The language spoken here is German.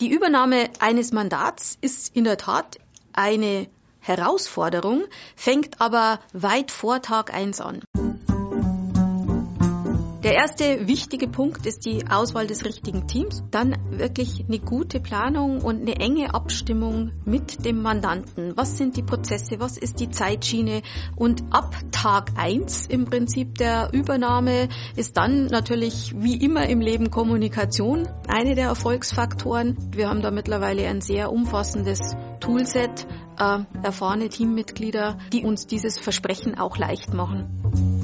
Die Übernahme eines Mandats ist in der Tat eine Herausforderung, fängt aber weit vor Tag 1 an. Der erste wichtige Punkt ist die Auswahl des richtigen Teams. Dann wirklich eine gute Planung und eine enge Abstimmung mit dem Mandanten. Was sind die Prozesse? Was ist die Zeitschiene? Und ab Tag eins im Prinzip der Übernahme ist dann natürlich wie immer im Leben Kommunikation eine der Erfolgsfaktoren. Wir haben da mittlerweile ein sehr umfassendes Toolset, äh, erfahrene Teammitglieder, die uns dieses Versprechen auch leicht machen.